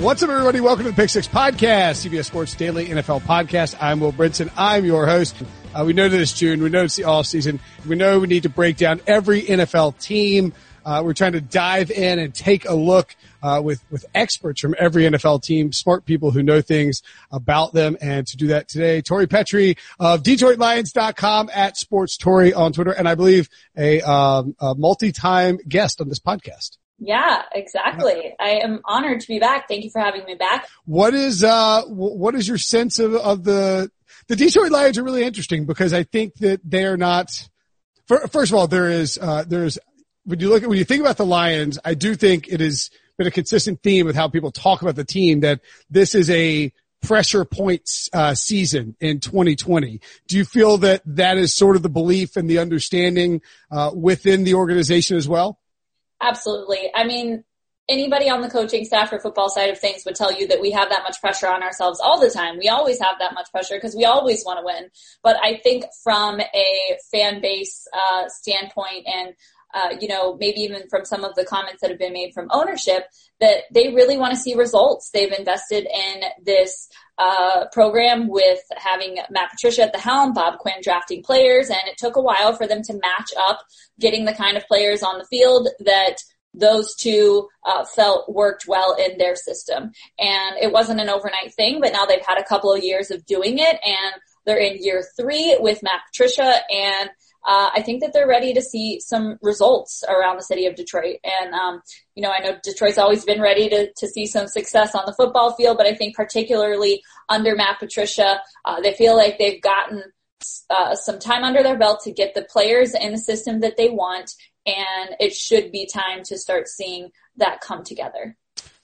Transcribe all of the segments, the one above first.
What's up, everybody? Welcome to the Pick Six Podcast, CBS Sports Daily NFL Podcast. I'm Will Brinson. I'm your host. Uh, we know that it's June. We know it's the off season. We know we need to break down every NFL team. Uh, we're trying to dive in and take a look uh, with with experts from every NFL team, smart people who know things about them. And to do that today, Tori Petry of DetroitLions.com at Sports Tori on Twitter, and I believe a, um, a multi-time guest on this podcast. Yeah, exactly. I am honored to be back. Thank you for having me back. What is uh what is your sense of of the the Detroit Lions are really interesting because I think that they are not first of all there is uh there's when you look at when you think about the Lions, I do think it has been a consistent theme with how people talk about the team that this is a pressure points uh, season in 2020. Do you feel that that is sort of the belief and the understanding uh, within the organization as well? Absolutely. I mean, anybody on the coaching staff or football side of things would tell you that we have that much pressure on ourselves all the time. We always have that much pressure because we always want to win. But I think from a fan base uh, standpoint and uh, you know, maybe even from some of the comments that have been made from ownership, that they really want to see results. They've invested in this uh, program with having Matt Patricia at the helm, Bob Quinn drafting players, and it took a while for them to match up getting the kind of players on the field that those two uh, felt worked well in their system. And it wasn't an overnight thing, but now they've had a couple of years of doing it, and they're in year three with Matt Patricia, and uh, I think that they're ready to see some results around the city of Detroit. And, um, you know, I know Detroit's always been ready to, to see some success on the football field, but I think particularly under Matt Patricia, uh, they feel like they've gotten uh, some time under their belt to get the players in the system that they want. And it should be time to start seeing that come together.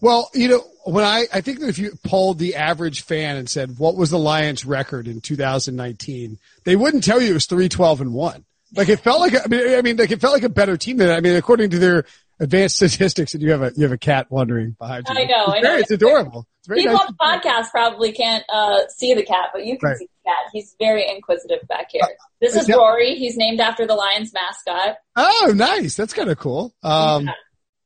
Well, you know, when I, I think that if you polled the average fan and said, what was the Lions record in 2019? They wouldn't tell you it was 312 and one. Like it felt like, I mean, I mean, like it felt like a better team than. I mean, according to their advanced statistics, and you have a, you have a cat wandering behind you. I know. It's, I know. it's adorable. It's very People nice on the podcast probably can't, uh, see the cat, but you can right. see the cat. He's very inquisitive back here. This is Rory. He's named after the Lions mascot. Oh, nice. That's kind of cool. Um, yeah.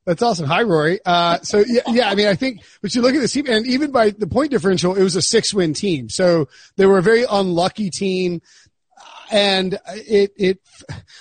That's awesome. Hi, Rory. Uh, so yeah, yeah, I mean, I think, but you look at this team and even by the point differential, it was a six win team. So they were a very unlucky team. And it, it,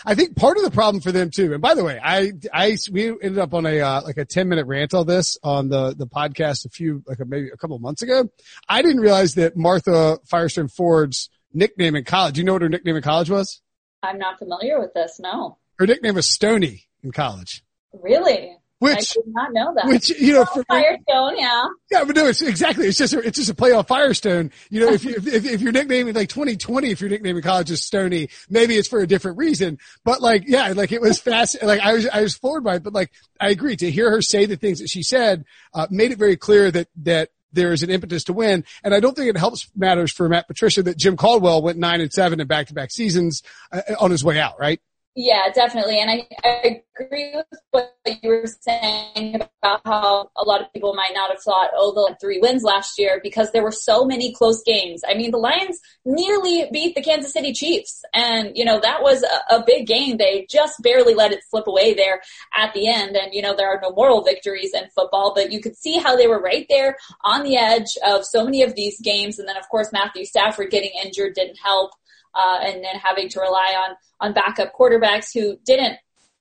I think part of the problem for them too. And by the way, I, I, we ended up on a, uh, like a 10 minute rant on this on the, the podcast a few, like a, maybe a couple of months ago. I didn't realize that Martha Firestone Ford's nickname in college. Do you know what her nickname in college was? I'm not familiar with this. No. Her nickname was Stony in college. Really? Which, I did not know that. Which, you know, for, Firestone, yeah. Yeah, but no, it's exactly, it's just, a, it's just a play on Firestone. You know, if you, if, if your nickname is like 2020, if your nickname in college is Stony, maybe it's for a different reason. But like, yeah, like it was fast, like I was, I was floored by it, but like, I agree to hear her say the things that she said, uh, made it very clear that, that, there is an impetus to win. And I don't think it helps matters for Matt Patricia that Jim Caldwell went nine and seven in back to back seasons uh, on his way out, right? Yeah, definitely. And I, I agree with what you were saying about how a lot of people might not have thought, oh, the three wins last year because there were so many close games. I mean, the Lions nearly beat the Kansas City Chiefs. And, you know, that was a, a big game. They just barely let it slip away there at the end. And, you know, there are no moral victories in football, but you could see how they were right there on the edge of so many of these games. And then, of course, Matthew Stafford getting injured didn't help uh, and then having to rely on on backup quarterbacks who didn't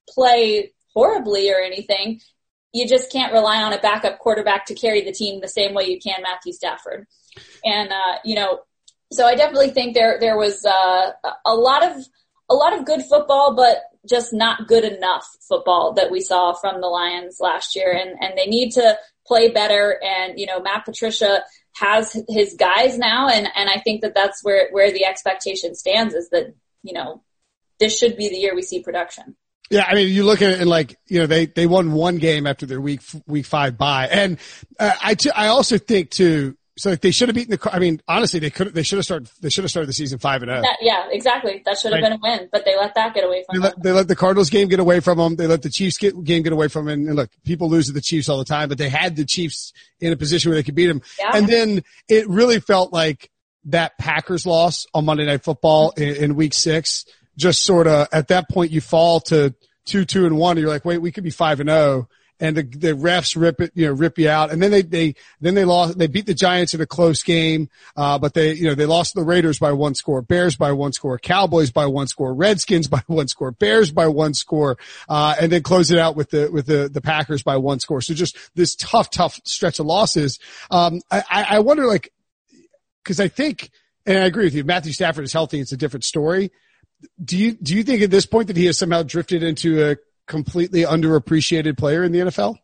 play horribly or anything. You just can't rely on a backup quarterback to carry the team the same way you can Matthew Stafford. And uh, you know, so I definitely think there there was uh, a lot of a lot of good football, but just not good enough football that we saw from the Lions last year, and and they need to play better. And you know, Matt Patricia has his guys now, and and I think that that's where where the expectation stands is that you know this should be the year we see production. Yeah, I mean, you look at it and like, you know, they, they won one game after their week, week five bye. And, uh, I, t- I also think too, so like they should have beaten the, I mean, honestly, they could, they should have started, they should have started the season five and oh. Yeah, exactly. That should have been a win, but they let that get away from they them. Let, they let the Cardinals game get away from them. They let the Chiefs get, game get away from them. And look, people lose to the Chiefs all the time, but they had the Chiefs in a position where they could beat them. Yeah. And then it really felt like that Packers loss on Monday Night Football mm-hmm. in, in week six just sort of at that point you fall to two, two and one. And you're like, wait, we could be five and zero. And the, the refs rip it, you know, rip you out. And then they, they, then they lost, they beat the Giants in a close game. Uh, but they, you know, they lost the Raiders by one score, Bears by one score, Cowboys by one score, Redskins by one score, Bears by one score, uh, and then close it out with the, with the, the Packers by one score. So just this tough, tough stretch of losses. Um, I, I wonder like, cause I think, and I agree with you, Matthew Stafford is healthy. It's a different story do you do you think at this point that he has somehow drifted into a completely underappreciated player in the NFL?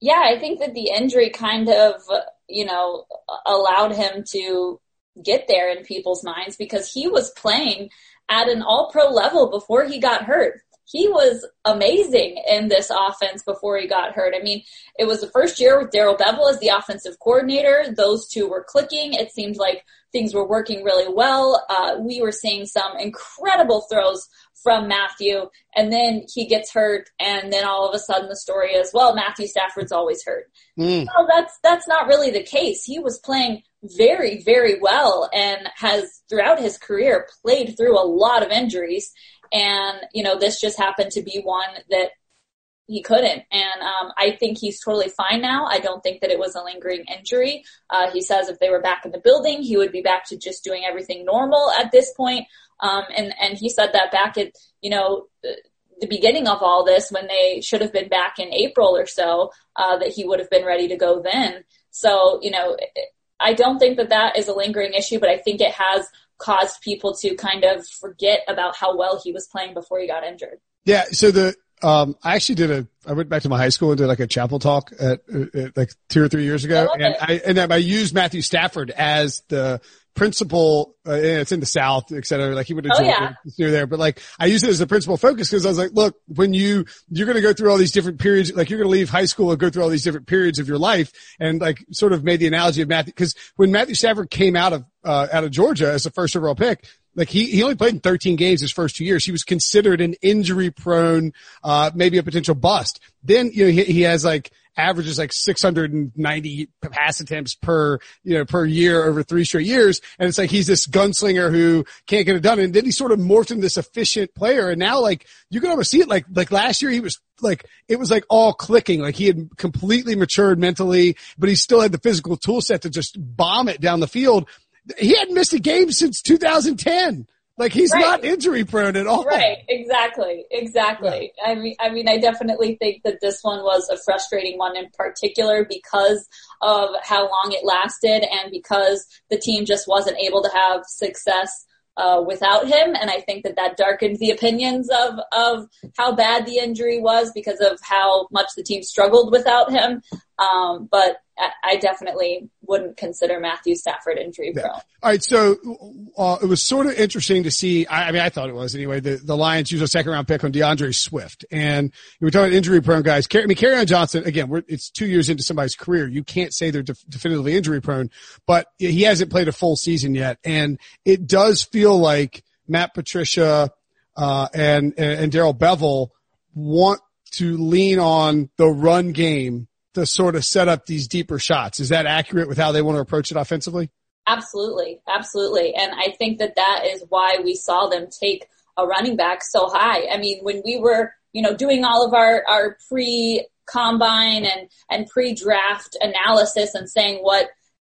Yeah, I think that the injury kind of, you know, allowed him to get there in people's minds because he was playing at an all pro level before he got hurt. He was amazing in this offense before he got hurt. I mean, it was the first year with Darrell Bevell as the offensive coordinator. Those two were clicking. It seemed like things were working really well. Uh, we were seeing some incredible throws from Matthew, and then he gets hurt, and then all of a sudden the story is, well, Matthew Stafford's always hurt. Mm. Well, that's that's not really the case. He was playing very, very well, and has throughout his career played through a lot of injuries. And you know, this just happened to be one that he couldn't. And um, I think he's totally fine now. I don't think that it was a lingering injury. Uh, he says if they were back in the building, he would be back to just doing everything normal at this point. Um, and and he said that back at you know the beginning of all this when they should have been back in April or so uh, that he would have been ready to go then. So you know I don't think that that is a lingering issue, but I think it has caused people to kind of forget about how well he was playing before he got injured. Yeah. So the um, I actually did a, I went back to my high school and did like a chapel talk at, at like two or three years ago. I and it. I, and I used Matthew Stafford as the principal, uh, it's in the South, et cetera. Like he would have oh, yeah. near there, but like I used it as the principal focus because I was like, look, when you, you're going to go through all these different periods, like you're going to leave high school and go through all these different periods of your life and like sort of made the analogy of Matthew, cause when Matthew Stafford came out of, uh, out of Georgia as a first overall pick, like he, he only played in 13 games his first two years. He was considered an injury prone, uh, maybe a potential bust. Then, you know, he, he has like, averages like 690 pass attempts per, you know, per year over three straight years. And it's like he's this gunslinger who can't get it done. And then he sort of morphed into this efficient player. And now like you can almost see it like, like last year he was like, it was like all clicking. Like he had completely matured mentally, but he still had the physical tool set to just bomb it down the field he hadn't missed a game since 2010. Like he's right. not injury prone at all. Right. Exactly. Exactly. Yeah. I mean, I mean, I definitely think that this one was a frustrating one in particular because of how long it lasted and because the team just wasn't able to have success uh, without him. And I think that that darkened the opinions of, of how bad the injury was because of how much the team struggled without him. Um, but I definitely wouldn't consider Matthew Stafford injury prone. Yeah. All right. So, uh, it was sort of interesting to see. I, I, mean, I thought it was anyway. The, the Lions used a second round pick on DeAndre Swift and we're talking injury prone guys. I mean, on Johnson, again, it's two years into somebody's career. You can't say they're def- definitively injury prone, but he hasn't played a full season yet. And it does feel like Matt Patricia, uh, and, and, and Darrell Bevell want to lean on the run game to sort of set up these deeper shots. Is that accurate with how they want to approach it offensively? Absolutely. Absolutely. And I think that that is why we saw them take a running back so high. I mean, when we were, you know, doing all of our, our pre combine and, and pre draft analysis and saying what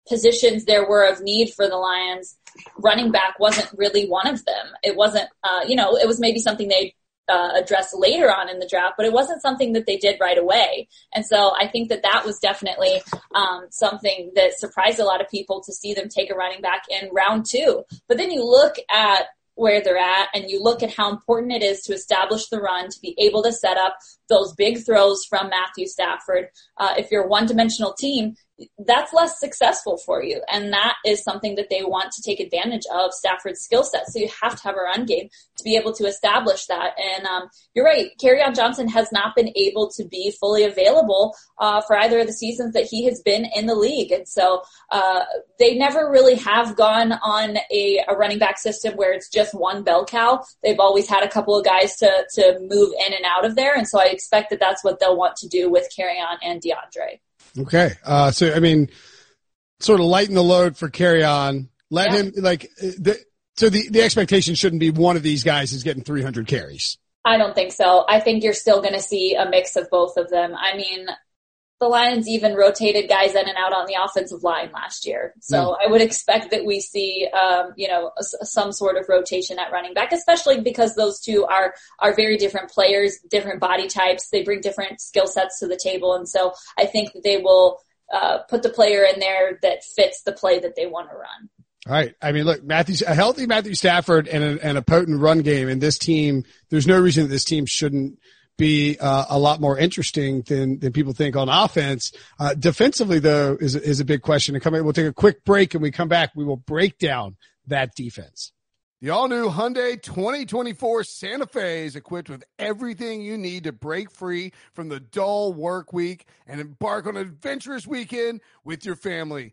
positions there were of need for the Lions, running back wasn't really one of them. It wasn't, uh, you know, it was maybe something they uh, address later on in the draft, but it wasn't something that they did right away. And so I think that that was definitely um, something that surprised a lot of people to see them take a running back in round two. But then you look at where they're at and you look at how important it is to establish the run, to be able to set up those big throws from Matthew Stafford. Uh, if you're a one dimensional team, that's less successful for you. And that is something that they want to take advantage of Stafford's skill set. So you have to have a run game to be able to establish that. And um, you're right, Kerryon Johnson has not been able to be fully available uh, for either of the seasons that he has been in the league. And so uh, they never really have gone on a, a running back system where it's just one bell cow. They've always had a couple of guys to, to move in and out of there. And so I expect that that's what they'll want to do with Kerryon and DeAndre. Okay. Uh, so, I mean, sort of lighten the load for Kerryon. Let yeah. him, like, the, so the, the expectation shouldn't be one of these guys is getting 300 carries. I don't think so. I think you're still going to see a mix of both of them. I mean, the Lions even rotated guys in and out on the offensive line last year. So mm. I would expect that we see, um, you know, some sort of rotation at running back, especially because those two are, are very different players, different body types. They bring different skill sets to the table. And so I think that they will, uh, put the player in there that fits the play that they want to run. All right. I mean, look, Matthew, a healthy Matthew Stafford and a, and a potent run game in this team. There's no reason that this team shouldn't be uh, a lot more interesting than than people think on offense. Uh, defensively, though, is is a big question. And coming, we'll take a quick break, and we come back. We will break down that defense. The all new Hyundai 2024 Santa Fe is equipped with everything you need to break free from the dull work week and embark on an adventurous weekend with your family.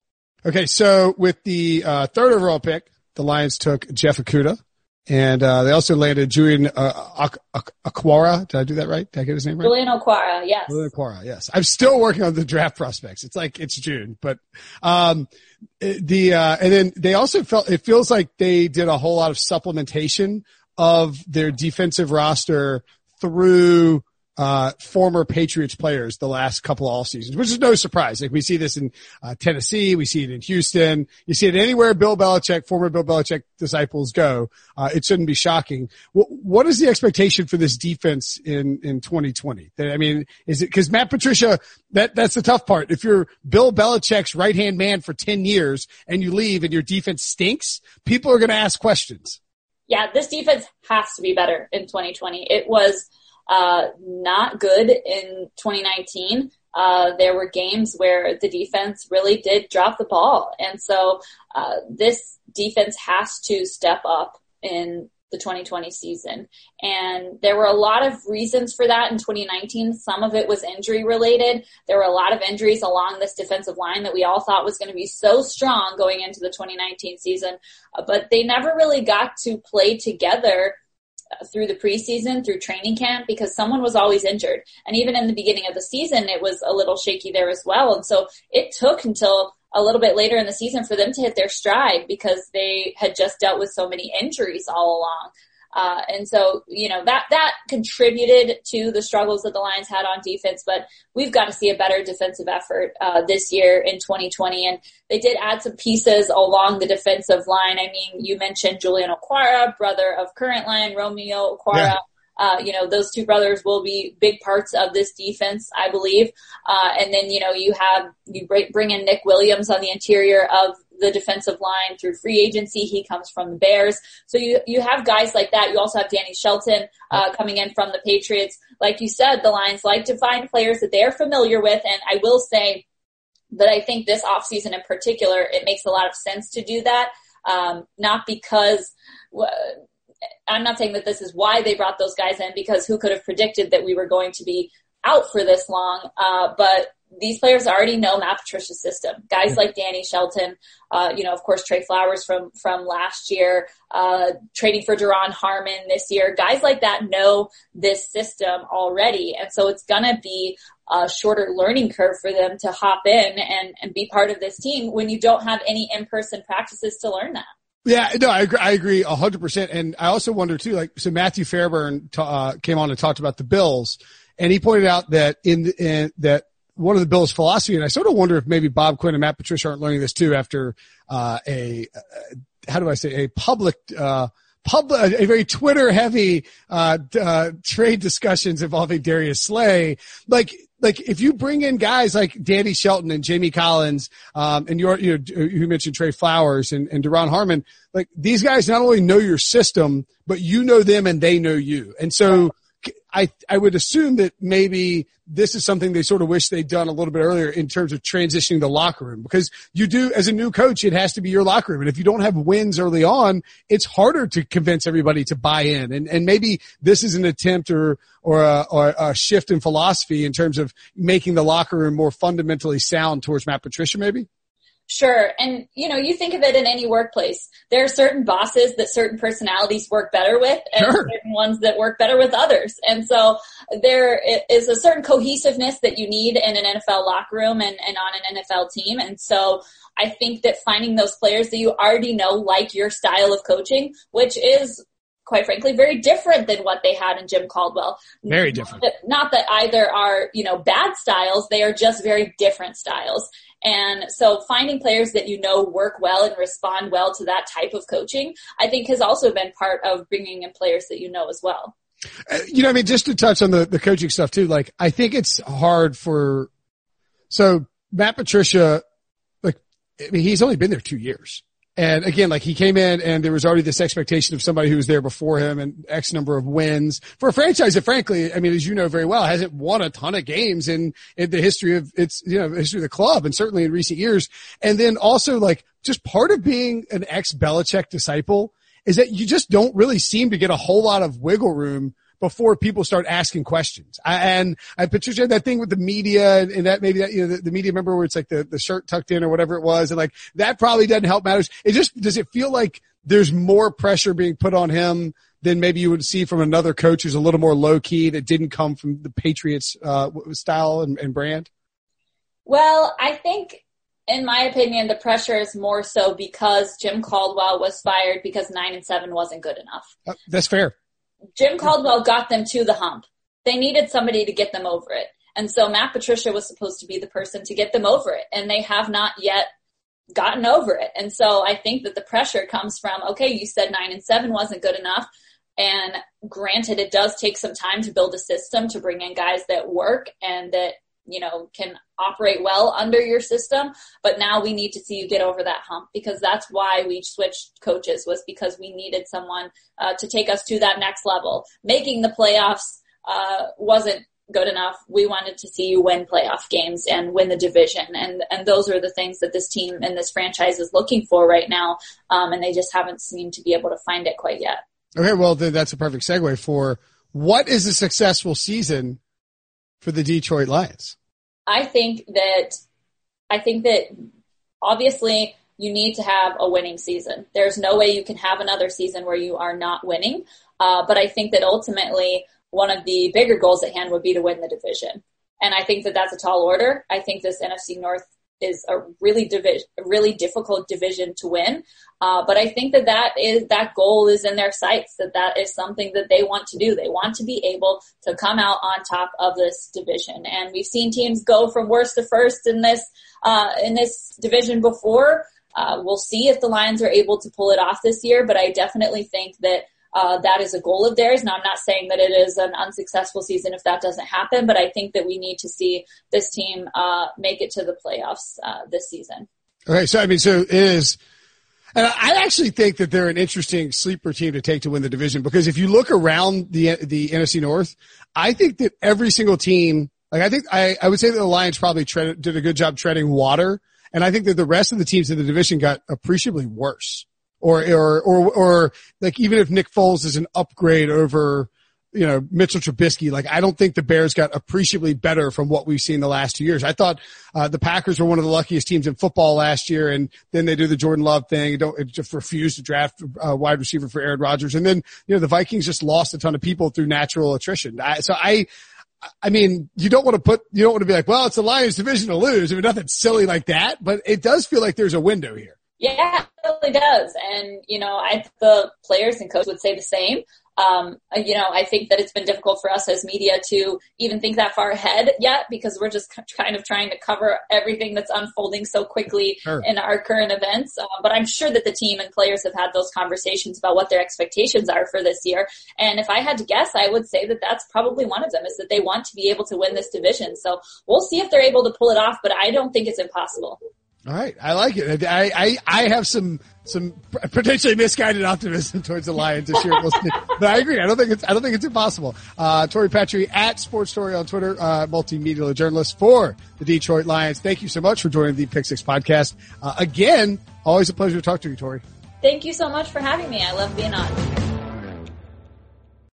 Okay, so with the uh, third overall pick, the Lions took Jeff Okudah, and uh, they also landed Julian uh, Okwara. Did I do that right? Did I get his name right? Julian Okwara, yes. Julian Okwara, yes. I'm still working on the draft prospects. It's like it's June, but um, the uh, and then they also felt it feels like they did a whole lot of supplementation of their defensive roster through uh, former Patriots players the last couple of all seasons, which is no surprise. Like we see this in uh, Tennessee, we see it in Houston, you see it anywhere Bill Belichick, former Bill Belichick disciples go. Uh, it shouldn't be shocking. What is the expectation for this defense in in 2020? I mean, is it because Matt Patricia? That that's the tough part. If you're Bill Belichick's right hand man for 10 years and you leave and your defense stinks, people are going to ask questions. Yeah, this defense has to be better in 2020. It was uh, not good in 2019. Uh, there were games where the defense really did drop the ball. And so, uh, this defense has to step up in the 2020 season. And there were a lot of reasons for that in 2019. Some of it was injury related. There were a lot of injuries along this defensive line that we all thought was going to be so strong going into the 2019 season, uh, but they never really got to play together through the preseason, through training camp, because someone was always injured. And even in the beginning of the season, it was a little shaky there as well. And so it took until a little bit later in the season for them to hit their stride because they had just dealt with so many injuries all along. Uh, and so, you know, that, that contributed to the struggles that the Lions had on defense, but we've got to see a better defensive effort, uh, this year in 2020. And they did add some pieces along the defensive line. I mean, you mentioned Julian Okwara, brother of current Lion Romeo Okwara. Yeah. Uh, you know, those two brothers will be big parts of this defense, I believe. Uh, and then, you know, you have, you bring in Nick Williams on the interior of the defensive line through free agency. He comes from the Bears. So you, you have guys like that. You also have Danny Shelton, uh, coming in from the Patriots. Like you said, the Lions like to find players that they're familiar with. And I will say that I think this offseason in particular, it makes a lot of sense to do that. Um, not because, I'm not saying that this is why they brought those guys in because who could have predicted that we were going to be out for this long. Uh, but these players already know Matt Patricia's system. Guys like Danny Shelton, uh, you know, of course, Trey Flowers from, from last year, uh, trading for Duron Harmon this year. Guys like that know this system already. And so it's to be a shorter learning curve for them to hop in and, and be part of this team when you don't have any in-person practices to learn that. Yeah, no, I agree. I agree a hundred percent. And I also wonder too, like, so Matthew Fairburn uh, came on and talked about the Bills and he pointed out that in, in that one of the Bills' philosophy, and I sort of wonder if maybe Bob Quinn and Matt Patricia aren't learning this too after uh, a uh, how do I say a public. Uh, public, a very Twitter heavy, uh, uh, trade discussions involving Darius Slay. Like, like if you bring in guys like Danny Shelton and Jamie Collins, um, and you're, you you mentioned Trey Flowers and, and Duron Harmon, like these guys not only know your system, but you know them and they know you. And so I, I would assume that maybe this is something they sort of wish they'd done a little bit earlier in terms of transitioning the locker room because you do, as a new coach, it has to be your locker room. And if you don't have wins early on, it's harder to convince everybody to buy in. And, and maybe this is an attempt or, or a, or a shift in philosophy in terms of making the locker room more fundamentally sound towards Matt Patricia, maybe? Sure. And, you know, you think of it in any workplace. There are certain bosses that certain personalities work better with and sure. certain ones that work better with others. And so there is a certain cohesiveness that you need in an NFL locker room and, and on an NFL team. And so I think that finding those players that you already know like your style of coaching, which is quite frankly, very different than what they had in Jim Caldwell. Very different. Not that, not that either are, you know, bad styles. They are just very different styles. And so finding players that you know work well and respond well to that type of coaching, I think has also been part of bringing in players that you know as well. Uh, you know, I mean, just to touch on the, the coaching stuff too, like I think it's hard for, so Matt Patricia, like, I mean, he's only been there two years. And again, like he came in and there was already this expectation of somebody who was there before him and X number of wins for a franchise that frankly, I mean, as you know very well, hasn't won a ton of games in, in the history of its, you know, history of the club and certainly in recent years. And then also like just part of being an ex Belichick disciple is that you just don't really seem to get a whole lot of wiggle room before people start asking questions. I, and I Patricia that thing with the media and, that maybe that, you know, the, the, media member where it's like the, the shirt tucked in or whatever it was. And like that probably doesn't help matters. It just, does it feel like there's more pressure being put on him than maybe you would see from another coach who's a little more low key that didn't come from the Patriots, uh, style and, and brand? Well, I think in my opinion, the pressure is more so because Jim Caldwell was fired because nine and seven wasn't good enough. Uh, that's fair. Jim Caldwell got them to the hump. They needed somebody to get them over it. And so Matt Patricia was supposed to be the person to get them over it. And they have not yet gotten over it. And so I think that the pressure comes from, okay, you said nine and seven wasn't good enough. And granted, it does take some time to build a system to bring in guys that work and that you know, can operate well under your system. But now we need to see you get over that hump because that's why we switched coaches was because we needed someone uh, to take us to that next level. Making the playoffs uh, wasn't good enough. We wanted to see you win playoff games and win the division. And, and those are the things that this team and this franchise is looking for right now. Um, and they just haven't seemed to be able to find it quite yet. Okay. Well, then that's a perfect segue for what is a successful season for the Detroit Lions? I think that I think that obviously you need to have a winning season. There's no way you can have another season where you are not winning. Uh, but I think that ultimately one of the bigger goals at hand would be to win the division. And I think that that's a tall order. I think this NFC North is a really really difficult division to win. Uh, but I think that that is that goal is in their sights. That that is something that they want to do. They want to be able to come out on top of this division. And we've seen teams go from worst to first in this uh, in this division before. Uh, we'll see if the Lions are able to pull it off this year. But I definitely think that uh, that is a goal of theirs. Now, I'm not saying that it is an unsuccessful season if that doesn't happen, but I think that we need to see this team uh, make it to the playoffs uh, this season. Okay, so I mean, so it is. And I actually think that they're an interesting sleeper team to take to win the division because if you look around the the NFC North, I think that every single team, like I think I, I would say that the Lions probably tread, did a good job treading water, and I think that the rest of the teams in the division got appreciably worse or, or, or, or like even if Nick Foles is an upgrade over, you know, Mitchell Trubisky. Like, I don't think the Bears got appreciably better from what we've seen the last two years. I thought, uh, the Packers were one of the luckiest teams in football last year. And then they do the Jordan Love thing. Don't just refuse to draft a wide receiver for Aaron Rodgers. And then, you know, the Vikings just lost a ton of people through natural attrition. I, so I, I mean, you don't want to put, you don't want to be like, well, it's the Lions division to lose. I mean, nothing silly like that, but it does feel like there's a window here. Yeah, it really does. And, you know, I, the players and coaches would say the same. Um, you know, I think that it's been difficult for us as media to even think that far ahead yet because we're just kind of trying to cover everything that's unfolding so quickly sure. in our current events. Uh, but I'm sure that the team and players have had those conversations about what their expectations are for this year. And if I had to guess, I would say that that's probably one of them is that they want to be able to win this division. So we'll see if they're able to pull it off, but I don't think it's impossible. All right, I like it. I, I, I have some some potentially misguided optimism towards the Lions this year. But I agree. I don't think it's I don't think it's impossible. Uh, Tori Petry at Sports Tori on Twitter, uh, multimedia journalist for the Detroit Lions. Thank you so much for joining the Pick Six podcast. Uh, again, always a pleasure to talk to you, Tori. Thank you so much for having me. I love being on.